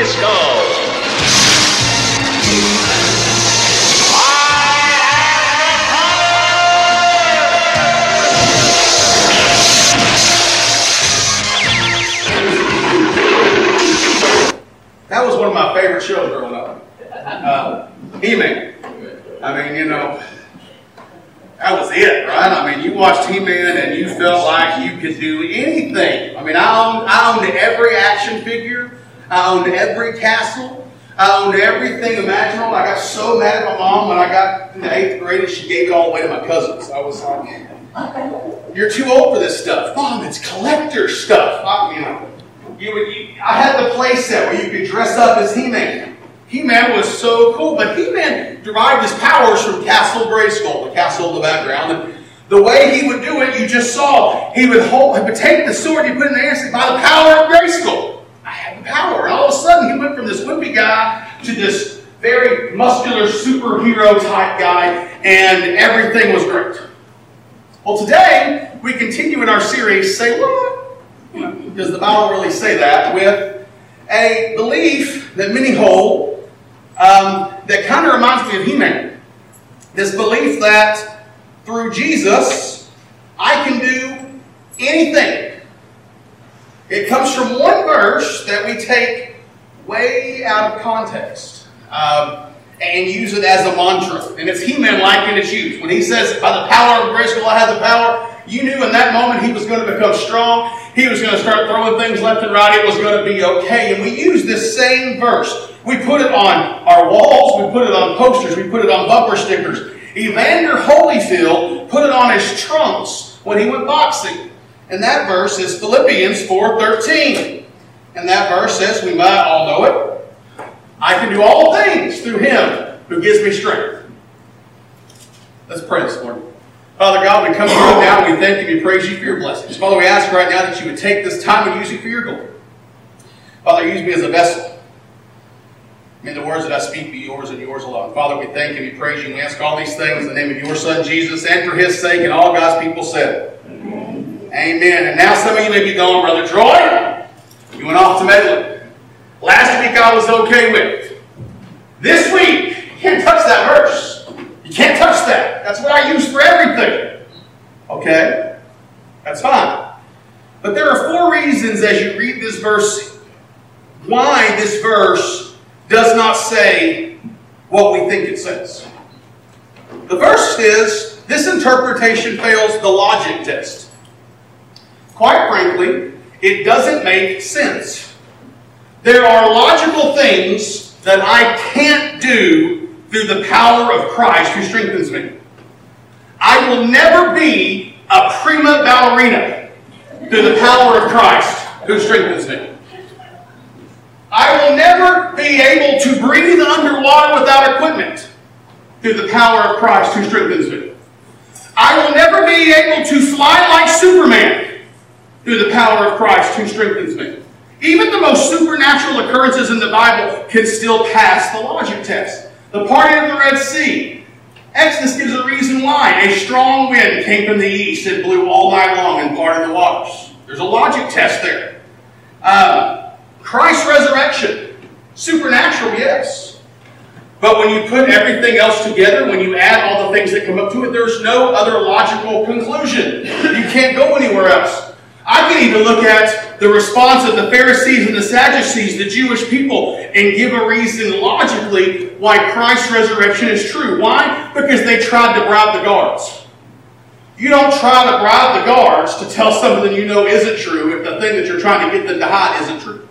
Grayskull. So mad at my mom when I got in the eighth grade and she gave it all away to my cousins. I was like, you're too old for this stuff. Mom, it's collector stuff. I, you know, you would, you, I had the play set where you could dress up as He-Man. He-Man was so cool, but He-Man derived his powers from Castle Grayskull, the castle in the background. And the way he would do it, you just saw. He would hold, he would take the sword, he put it in the air, and say, by the power of Grayskull, I have the power. And all of a sudden, he went from this wimpy guy to this very muscular superhero type guy, and everything was great. Well, today we continue in our series, Say What? Does the Bible really say that? With a belief that many hold um, that kind of reminds me of He Man. This belief that through Jesus I can do anything. It comes from one verse that we take way out of context. Um, and use it as a mantra. And it's He-Man like in its use. When he says, by the power of grace I have the power, you knew in that moment he was going to become strong. He was going to start throwing things left and right. It was going to be okay. And we use this same verse. We put it on our walls. We put it on posters. We put it on bumper stickers. Evander Holyfield put it on his trunks when he went boxing. And that verse is Philippians 4.13. And that verse says, we might all know it, I can do all things through him who gives me strength. Let's pray this morning. Father God, we come to you now and we thank you we praise you for your blessings. Father, we ask right now that you would take this time and use it for your glory. Father, use me as a vessel. May the words that I speak be yours and yours alone. Father, we thank you we praise you we ask all these things in the name of your Son Jesus and for his sake and all God's people said. Amen. Amen. And now some of you may be going, Brother Troy, you went off to Medley. Last I was okay with. This week, you can't touch that verse. You can't touch that. That's what I use for everything. Okay? That's fine. But there are four reasons as you read this verse why this verse does not say what we think it says. The first is this interpretation fails the logic test. Quite frankly, it doesn't make sense. There are logical things that I can't do through the power of Christ who strengthens me. I will never be a prima ballerina through the power of Christ who strengthens me. I will never be able to breathe underwater without equipment through the power of Christ who strengthens me. I will never be able to fly like Superman through the power of Christ who strengthens me. Even the most supernatural occurrences in the Bible can still pass the logic test. The parting of the Red Sea. Exodus gives a reason why. A strong wind came from the east and blew all night long and parted the waters. There's a logic test there. Um, Christ's resurrection. Supernatural, yes. But when you put everything else together, when you add all the things that come up to it, there's no other logical conclusion. You can't go anywhere else. I can even look at the response of the Pharisees and the Sadducees, the Jewish people, and give a reason logically why Christ's resurrection is true. Why? Because they tried to bribe the guards. You don't try to bribe the guards to tell something you know isn't true if the thing that you're trying to get them to hide isn't true.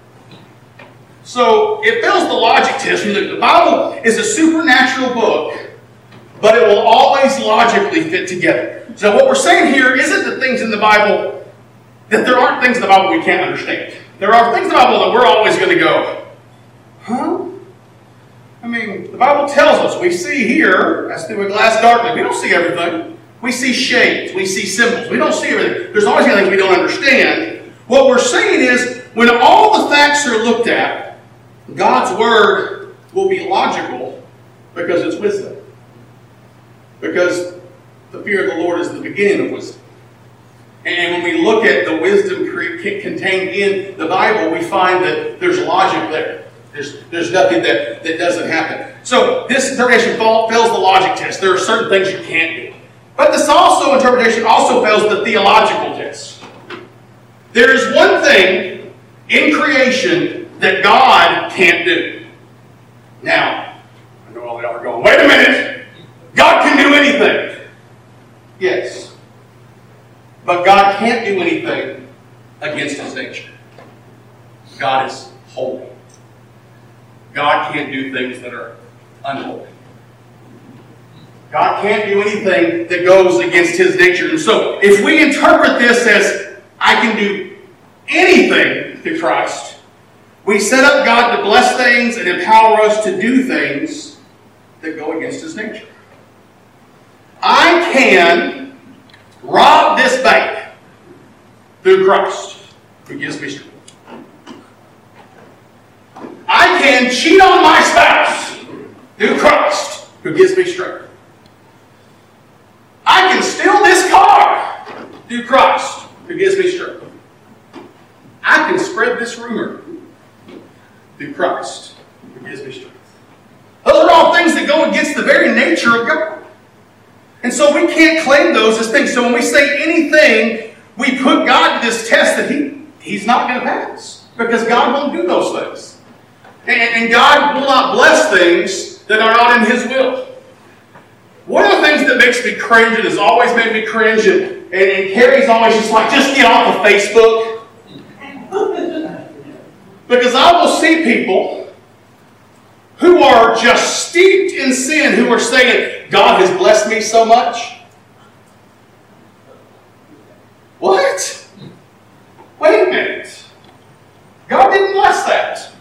So it fails the logic test. That the Bible is a supernatural book, but it will always logically fit together. So what we're saying here isn't that things in the Bible that there aren't things in the Bible we can't understand. There are things in the Bible that we're always going to go, huh? I mean, the Bible tells us we see here, as through a glass darkly, we don't see everything. We see shapes, we see symbols, we don't see everything. There's always things we don't understand. What we're saying is, when all the facts are looked at, God's Word will be logical because it's wisdom. Because the fear of the Lord is the beginning of wisdom. And when we look at the wisdom contained in the Bible, we find that there's logic there. There's, there's nothing that, that doesn't happen. So this interpretation fails the logic test. There are certain things you can't do. But this also interpretation also fails the theological test. There is one thing in creation that God can't do. Now, I know all y'all are going, wait a minute. God can do anything. Yes. But God can't do anything against his nature. God is holy. God can't do things that are unholy. God can't do anything that goes against his nature. And so, if we interpret this as I can do anything through Christ, we set up God to bless things and empower us to do things that go against his nature. I can rob this bank through Christ, who gives me strength. I can cheat on my spouse through Christ, who gives me strength. I can steal this car through Christ, who gives me strength. I can spread this rumor through Christ, who gives me strength. Those are all things that go against the very nature of God. And so we can't claim those as things. So when we say anything, we put God to this test that he, He's not going to pass. Because God won't do those things. And, and God will not bless things that are not in His will. One of the things that makes me cringe and has always made me cringe, and, and, and Carrie's always just like, just get off of Facebook. because I will see people who are just steeped in sin, who are saying, God has blessed me so much. What? Wait a minute. God didn't bless that.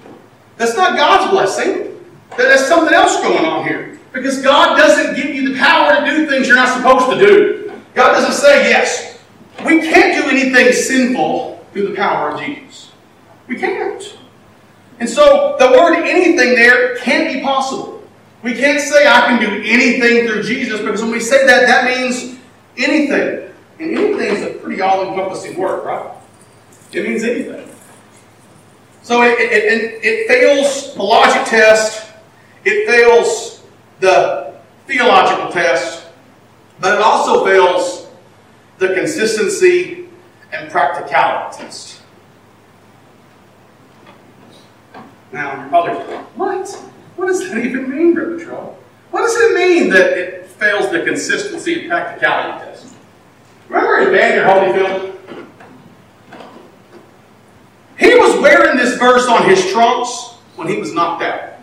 That's not God's blessing. That's something else going on here. Because God doesn't give you the power to do things you're not supposed to do. God doesn't say, yes, we can't do anything sinful through the power of Jesus. We can't. And so the word anything there can't be possible. We can't say I can do anything through Jesus because when we say that, that means anything. And anything is a pretty all encompassing word, right? It means anything. So it, it, it, it fails the logic test, it fails the theological test, but it also fails the consistency and practicality test. Now, you're probably what? What does that even mean, Brother Troy? What does it mean that it fails the consistency and practicality test? Remember Evander Holyfield? He was wearing this verse on his trunks when he was knocked out.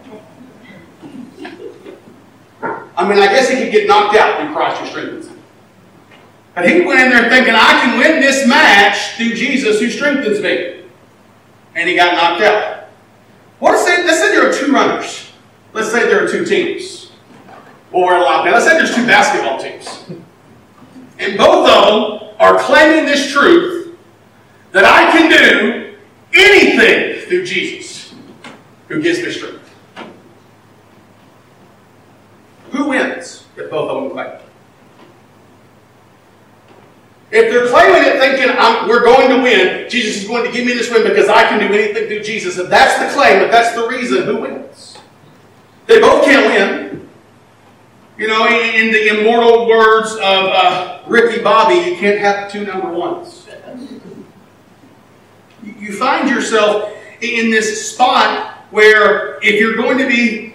I mean, I guess he could get knocked out through Christ who strengthens him. But he went in there thinking, I can win this match through Jesus who strengthens me. And he got knocked out. What is it? Let's say there are two runners. Let's say there are two teams. Or a lot. Now, let's say there's two basketball teams. And both of them are claiming this truth that I can do anything through Jesus who gives me strength. Who wins if both of them claim it? If they're claiming it thinking we're going to win, Jesus is going to give me this win because I can do anything through Jesus, if that's the claim, if that's the reason, who wins? They both can't win. You know, in the immortal words of uh, Ricky Bobby, you can't have two number ones. You find yourself in this spot where if you're going to be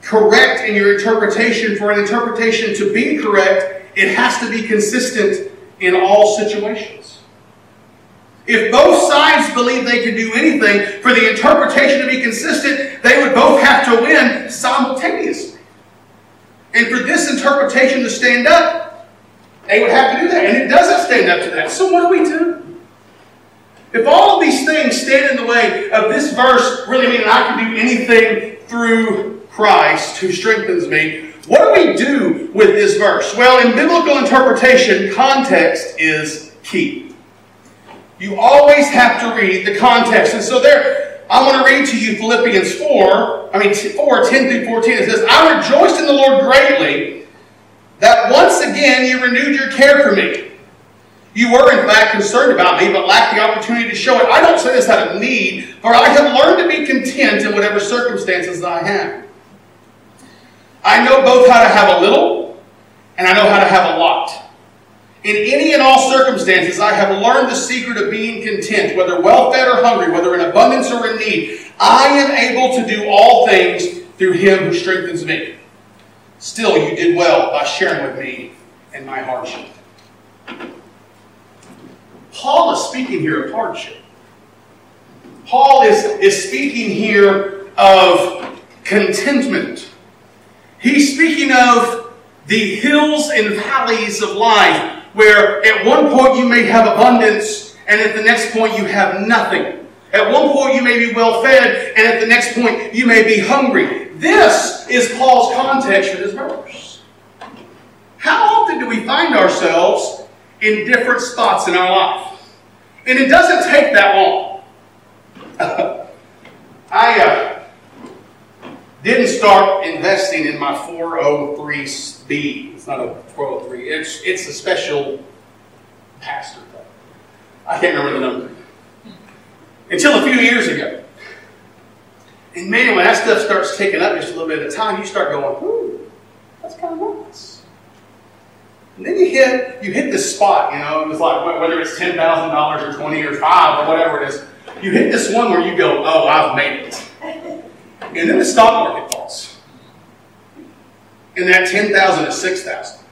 correct in your interpretation, for an interpretation to be correct, it has to be consistent in all situations. If both sides believe they can do anything, for the interpretation to be consistent, they would both have to win simultaneously. And for this interpretation to stand up, they would have to do that. And it doesn't stand up to that. So what do we do? If all of these things stand in the way of this verse really meaning I can do anything through Christ who strengthens me, what do we do with this verse? Well, in biblical interpretation, context is key. You always have to read the context. And so there, I want to read to you Philippians 4, I mean 4, 10 through 14. It says, I rejoiced in the Lord greatly that once again you renewed your care for me. You were, in fact, concerned about me, but lacked the opportunity to show it. I don't say this out of need, for I have learned to be content in whatever circumstances I have. I know both how to have a little, and I know how to have a lot. In any and all circumstances, I have learned the secret of being content, whether well fed or hungry, whether in abundance or in need. I am able to do all things through him who strengthens me. Still, you did well by sharing with me in my hardship. Paul is speaking here of hardship. Paul is, is speaking here of contentment. He's speaking of the hills and valleys of life where at one point you may have abundance and at the next point you have nothing. At one point you may be well fed and at the next point you may be hungry. This is Paul's context for this verse. How often do we find ourselves in different spots in our life? And it doesn't take that long. I uh, didn't start investing in my 403b. It's not a 403. It's it's a special pastor thing. I can't remember the number. Until a few years ago. And man, when that stuff starts ticking up just a little bit a time, you start going, "Ooh, that's kind of nice." And then you hit you hit this spot, you know, it was like whether it's ten thousand dollars or twenty or five or whatever it is, you hit this one where you go, "Oh, I've made it." And then the stock market falls. And that 10,000 is 6,000.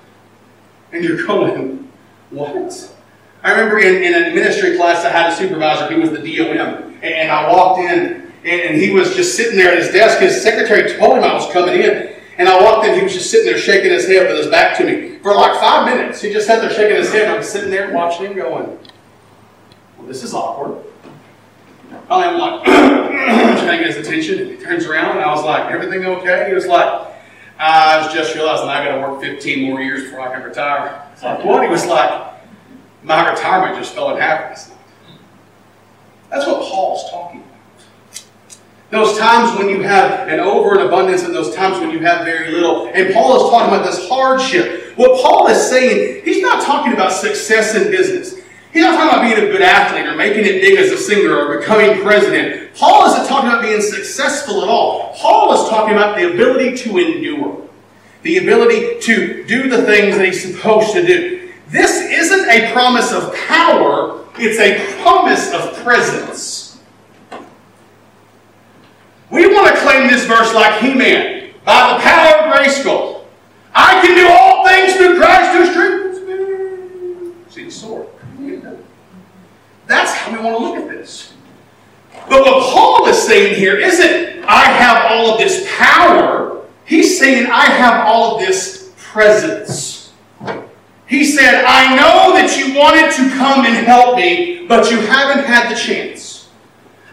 And you're going, what? I remember in, in a ministry class I had a supervisor, he was the DOM. And I walked in, and he was just sitting there at his desk. His secretary told him I was coming in. And I walked in, he was just sitting there shaking his head with his back to me. For like five minutes, he just sat there shaking his head. I was sitting there watching him going, well, this is awkward. I'm like, his attention. And he turns around, and I was like, everything okay? He was like, I was just realizing I got to work 15 more years before I can retire. It's like, what? He was like, my retirement just fell in half last night. That's what Paul's talking about. Those times when you have an over and abundance and those times when you have very little. And Paul is talking about this hardship. What Paul is saying, he's not talking about success in business. He's not talking about being a good athlete or making it big as a singer or becoming president. Paul isn't talking about being successful at all. Paul is talking about the ability to endure, the ability to do the things that he's supposed to do. This isn't a promise of power, it's a promise of presence. We want to claim this verse like He Man by the power of Grayskull. I can do all things through Christ who strengthens me. See the sword. That's how we want to look at this. But what Paul is saying here isn't, I have all of this power. He's saying, I have all of this presence. He said, I know that you wanted to come and help me, but you haven't had the chance.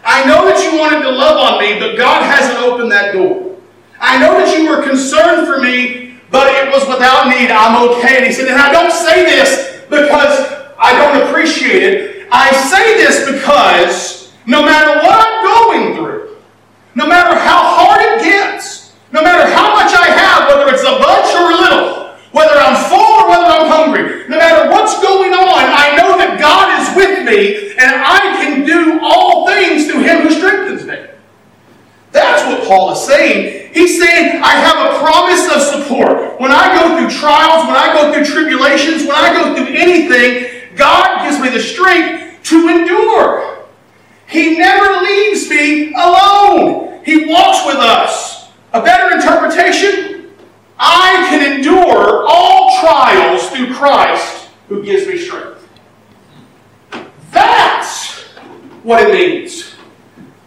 I know that you wanted to love on me, but God hasn't opened that door. I know that you were concerned for me, but it was without need. I'm okay. And he said, and I don't say this because I don't appreciate it. I say this because no matter what I'm going through, no matter how hard it gets, no matter how much I have, whether it's a bunch or a little, whether I'm full or whether I'm hungry, no matter what's going on, I know that God is with me and I can do all things through Him who strengthens me. That's what Paul is saying. He's saying, I have a promise of support. When I go through trials, when I go through tribulations, when I go through anything, God gives me the strength to endure. He never leaves me alone. He walks with us. A better interpretation I can endure all trials through Christ who gives me strength. That's what it means.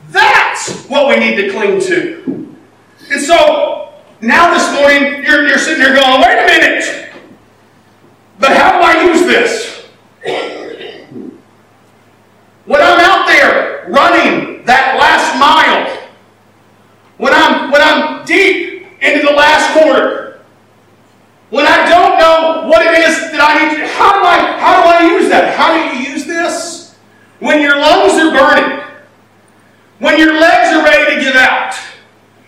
That's what we need to cling to. And so, now this morning, you're, you're sitting there going, wait a minute. But how do I use this? When I'm out there running that last mile, when I'm, when I'm deep into the last quarter, when I don't know what it is that I need to, how do I, how do I use that? How do you use this? When your lungs are burning, when your legs are ready to give out,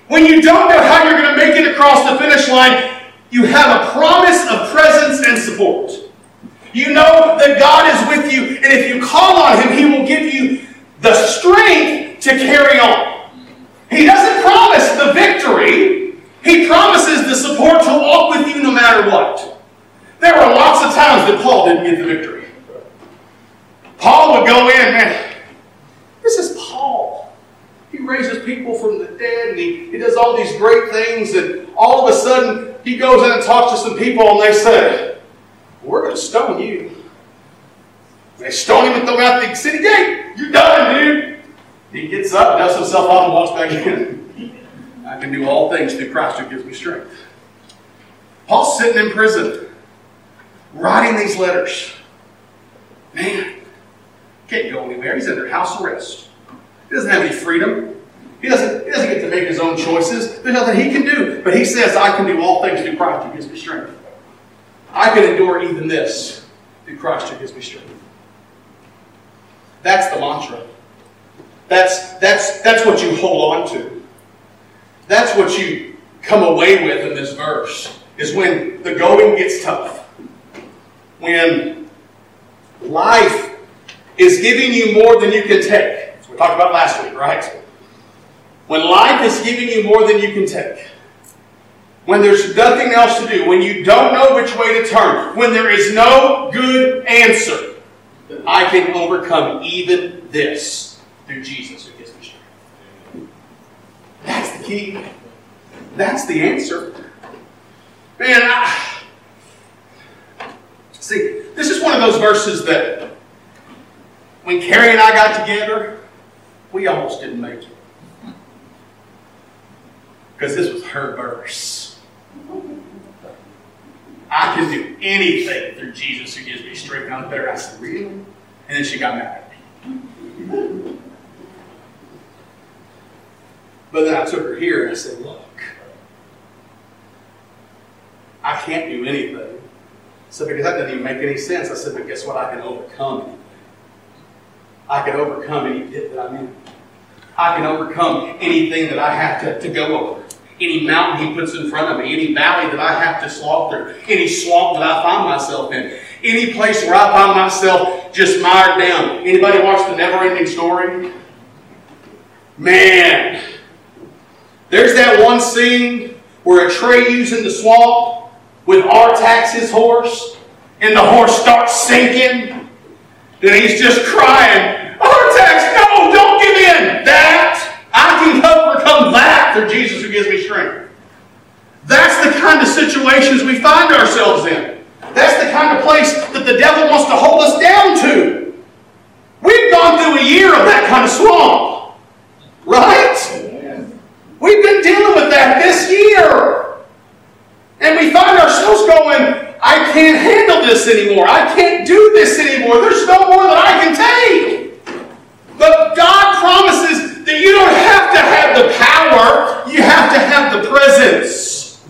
when you don't know how you're going to make it across the finish line, you have a promise of presence and support. You know that God is with you, and if you call on Him, He will give you the strength to carry on. He doesn't promise the victory, He promises the support to walk with you no matter what. There were lots of times that Paul didn't get the victory. Paul would go in, man, this is Paul. He raises people from the dead and he, he does all these great things, and all of a sudden he goes in and talks to some people, and they say, We're going to stone you. They stone him and throw him out the city gate. You're done, dude. He gets up, dusts himself off, and walks back in. I can do all things through Christ who gives me strength. Paul's sitting in prison, writing these letters. Man, can't go anywhere. He's under house arrest. He doesn't have any freedom. He doesn't, he doesn't get to make his own choices. There's nothing he can do. But he says, I can do all things through Christ who gives me strength. I can endure even this through Christ who gives me strength. That's the mantra. That's, that's, that's what you hold on to. That's what you come away with in this verse, is when the going gets tough. When life is giving you more than you can take. We talked about last week, right? When life is giving you more than you can take. When there's nothing else to do. When you don't know which way to turn. When there is no good answer. I can overcome even this through Jesus who gives me strength. That's the key. That's the answer. Man, I, see, this is one of those verses that when Carrie and I got together, we almost didn't make it. Because this was her verse. I can do anything through Jesus who gives me strength. I'm better. I said, really? And then she got mad at me. But then I took her here and I said, look, I can't do anything. So because that doesn't even make any sense. I said, but guess what? I can overcome anything. I can overcome any pit that I'm in. I can overcome anything that I have to, to go over. Any mountain he puts in front of me, any valley that I have to slog through, any swamp that I find myself in, any place where I find myself just mired down. Anybody watch the never ending story? Man, there's that one scene where a Atreyu's in the swamp with Artax, his horse, and the horse starts sinking. Then he's just crying, Artax, no, don't give in. That, I can overcome that through Jesus who gives me strength. That's the kind of situations we find ourselves in. That's the kind of place that the devil wants to hold us down to. We've gone through a year of that kind of swamp. Right? We've been dealing with that this year. And we find ourselves going, I can't handle this anymore. I can't do this anymore. There's no more that I can take. But God promises that you don't have to have the power, you have to have the presence.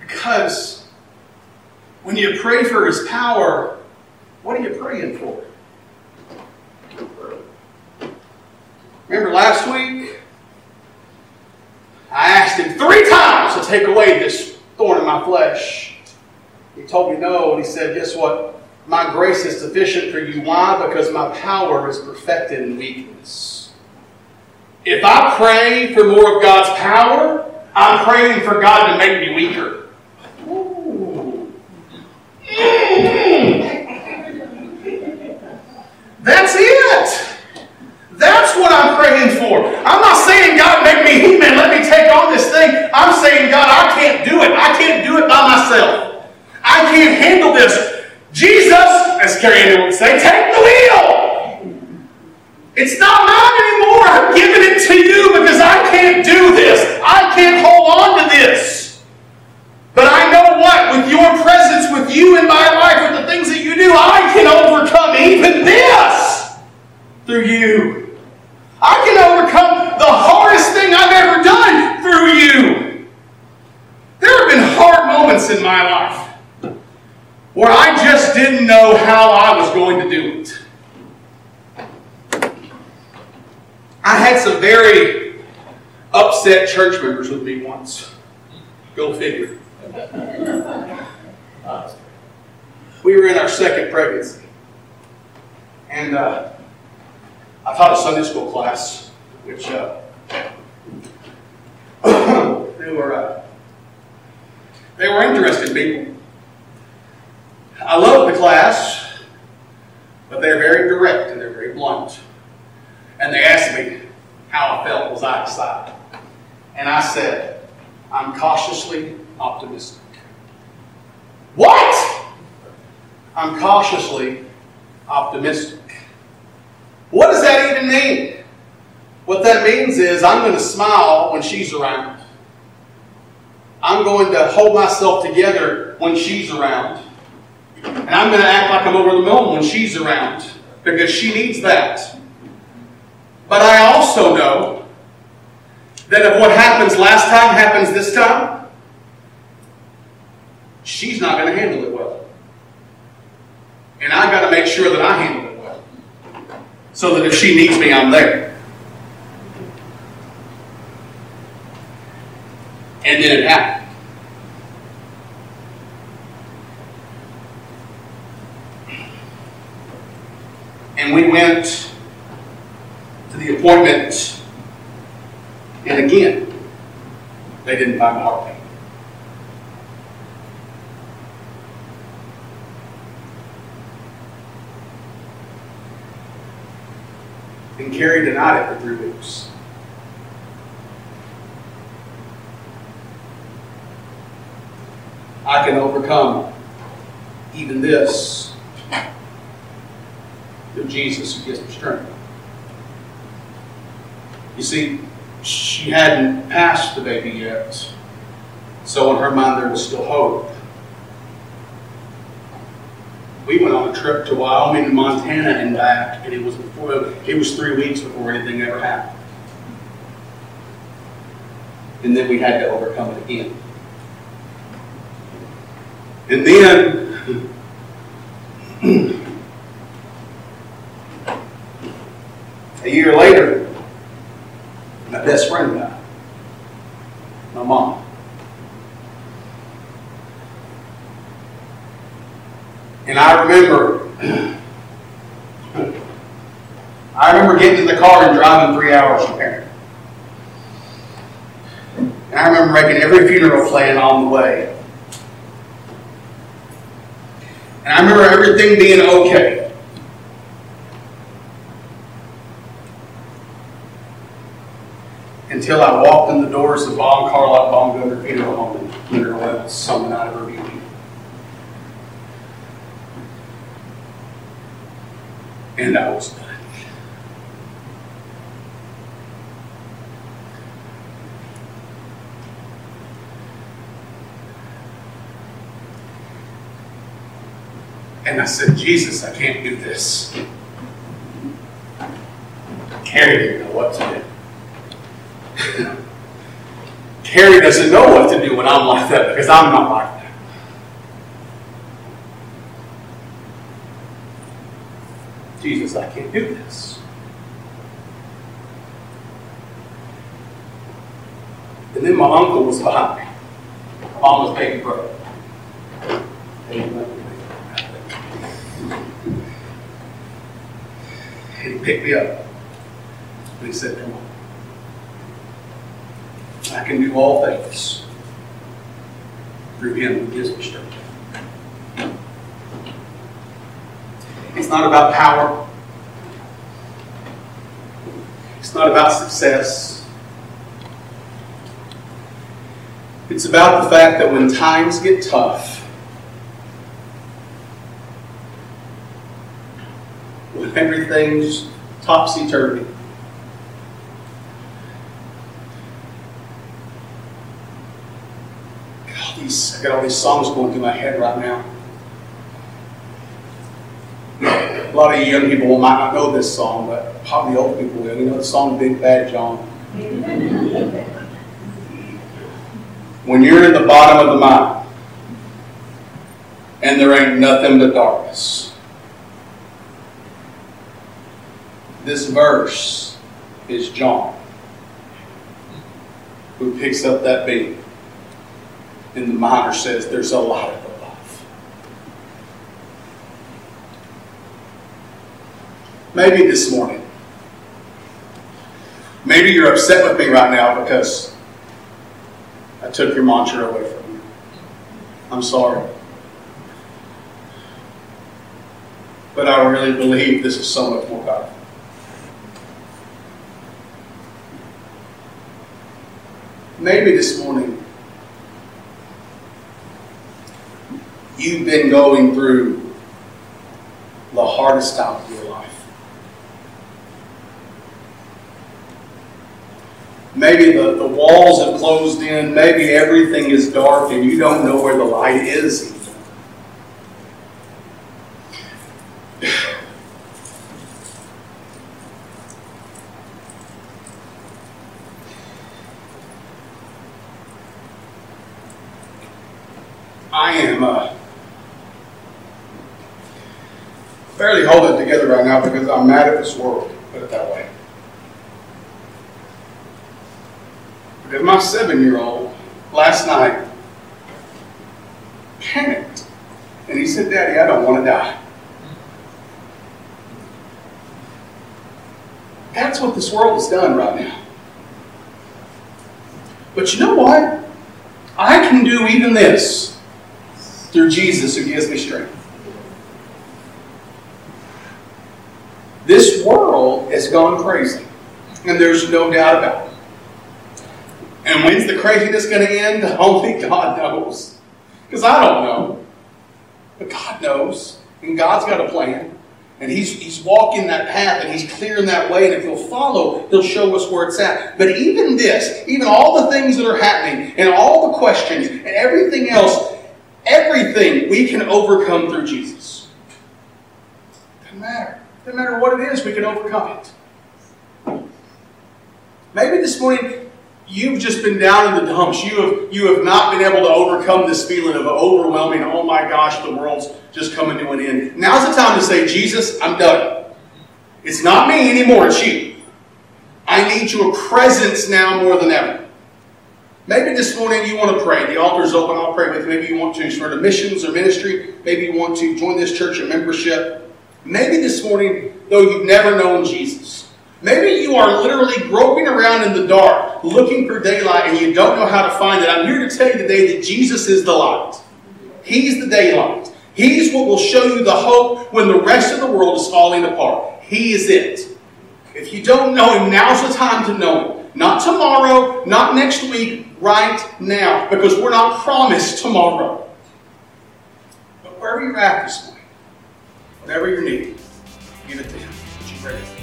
Because when you pray for His power, what are you praying for? Remember last week? I asked him three times to take away this thorn in my flesh. He told me no, and he said, Guess what? My grace is sufficient for you. Why? Because my power is perfected in weakness. If I pray for more of God's power, I'm praying for God to make me weaker. That's it. That's what I'm praying for. I'm not saying, God, make me human. Let me take on this thing. I'm saying, God, I can't do it. I can't do it by myself. I can't handle this. Jesus, as Carrie would say, take the wheel. It's not mine anymore. I'm giving it to you because I can't do this. I can't hold on to this. But I know what? With your presence, with you in my life, with the things that you do, I can overcome even this through you. I can overcome the hardest thing I've ever done through you. There have been hard moments in my life where I just didn't know how I was going to do it. I had some very upset church members with me once. Go figure. We were in our second pregnancy. And uh, I taught a Sunday school class, which uh, they were uh, they were interesting people. I loved the class, but they're very direct and they're very blunt. And they asked me how I felt. Was I excited? And I said, I'm cautiously optimistic. What? I'm cautiously optimistic. What does that even mean? What that means is I'm going to smile when she's around. I'm going to hold myself together when she's around. And I'm going to act like I'm over the moon when she's around because she needs that. But I also know that if what happens last time happens this time, she's not going to handle it well. And I've got to make sure that I handle it well. So that if she needs me, I'm there. And then it happened. And we went to the appointment, and again, they didn't find the heartbeat. And Carrie denied it for three weeks. I can overcome even this through Jesus who gives me strength. You see, she hadn't passed the baby yet, so in her mind there was still hope. We went on a trip to Wyoming and Montana and back, and it was before it was three weeks before anything ever happened. And then we had to overcome it again. And then a year later, best friend died. My mom. And I remember, I remember getting in the car and driving three hours from there. And I remember making every funeral plan on the way. And I remember everything being okay. Until I walked in the doors of Bob Carlock Baumgartner Funeral Home in Winter Wells on the night of her beauty. And I was done. And I said, Jesus, I can't do this. Carrie didn't know what to do. Carrie doesn't know what to do when I'm like that because I'm not like that. Jesus, I can't do this. And then my uncle was behind me. Was baby brother. He picked me up. And he said, Come on. I can do all things through him who gives me strength. It's not about power. It's not about success. It's about the fact that when times get tough, when everything's topsy turvy, these, I got all these songs going through my head right now. A lot of young people might not know this song, but probably old people will. You know the song Big Bad John? when you're in the bottom of the mine and there ain't nothing but darkness, this verse is John who picks up that beat And the miner says, There's a lot of above. Maybe this morning, maybe you're upset with me right now because I took your mantra away from you. I'm sorry. But I really believe this is so much more powerful. Maybe this morning you've been going through the hardest time of your life. Maybe the, the walls have closed in, maybe everything is dark and you don't know where the light is I am uh, barely holding it together right now because I'm mad at this world, put it that way. Because my seven year old last night panicked and he said, Daddy, I don't want to die. That's what this world has done right now. But you know what? I can do even this through Jesus who gives me strength. This world has gone crazy, and there's no doubt about it. And when's the craziness going to end? Only God knows. Because I don't know. But God knows. And God's got a plan. And he's, he's walking that path and he's clearing that way. And if you'll follow, he'll show us where it's at. But even this, even all the things that are happening and all the questions and everything else, everything we can overcome through Jesus. Matter. Matter what it is, we can overcome it. Maybe this morning you've just been down in the dumps. You have, you have not been able to overcome this feeling of overwhelming, oh my gosh, the world's just coming to an end. Now's the time to say, Jesus, I'm done. It's not me anymore, it's you. I need your presence now more than ever. Maybe this morning you want to pray. The altar's open. I'll pray with you. Maybe you want to start a missions or ministry. Maybe you want to join this church in membership. Maybe this morning, though you've never known Jesus, Maybe you are literally groping around in the dark looking for daylight and you don't know how to find it. I'm here to tell you today that Jesus is the light. He's the daylight. He's what will show you the hope when the rest of the world is falling apart. He is it. If you don't know Him, now's the time to know Him. Not tomorrow, not next week, right now. Because we're not promised tomorrow. But wherever you're at this morning, whatever you need, give it to Him. Would you pray?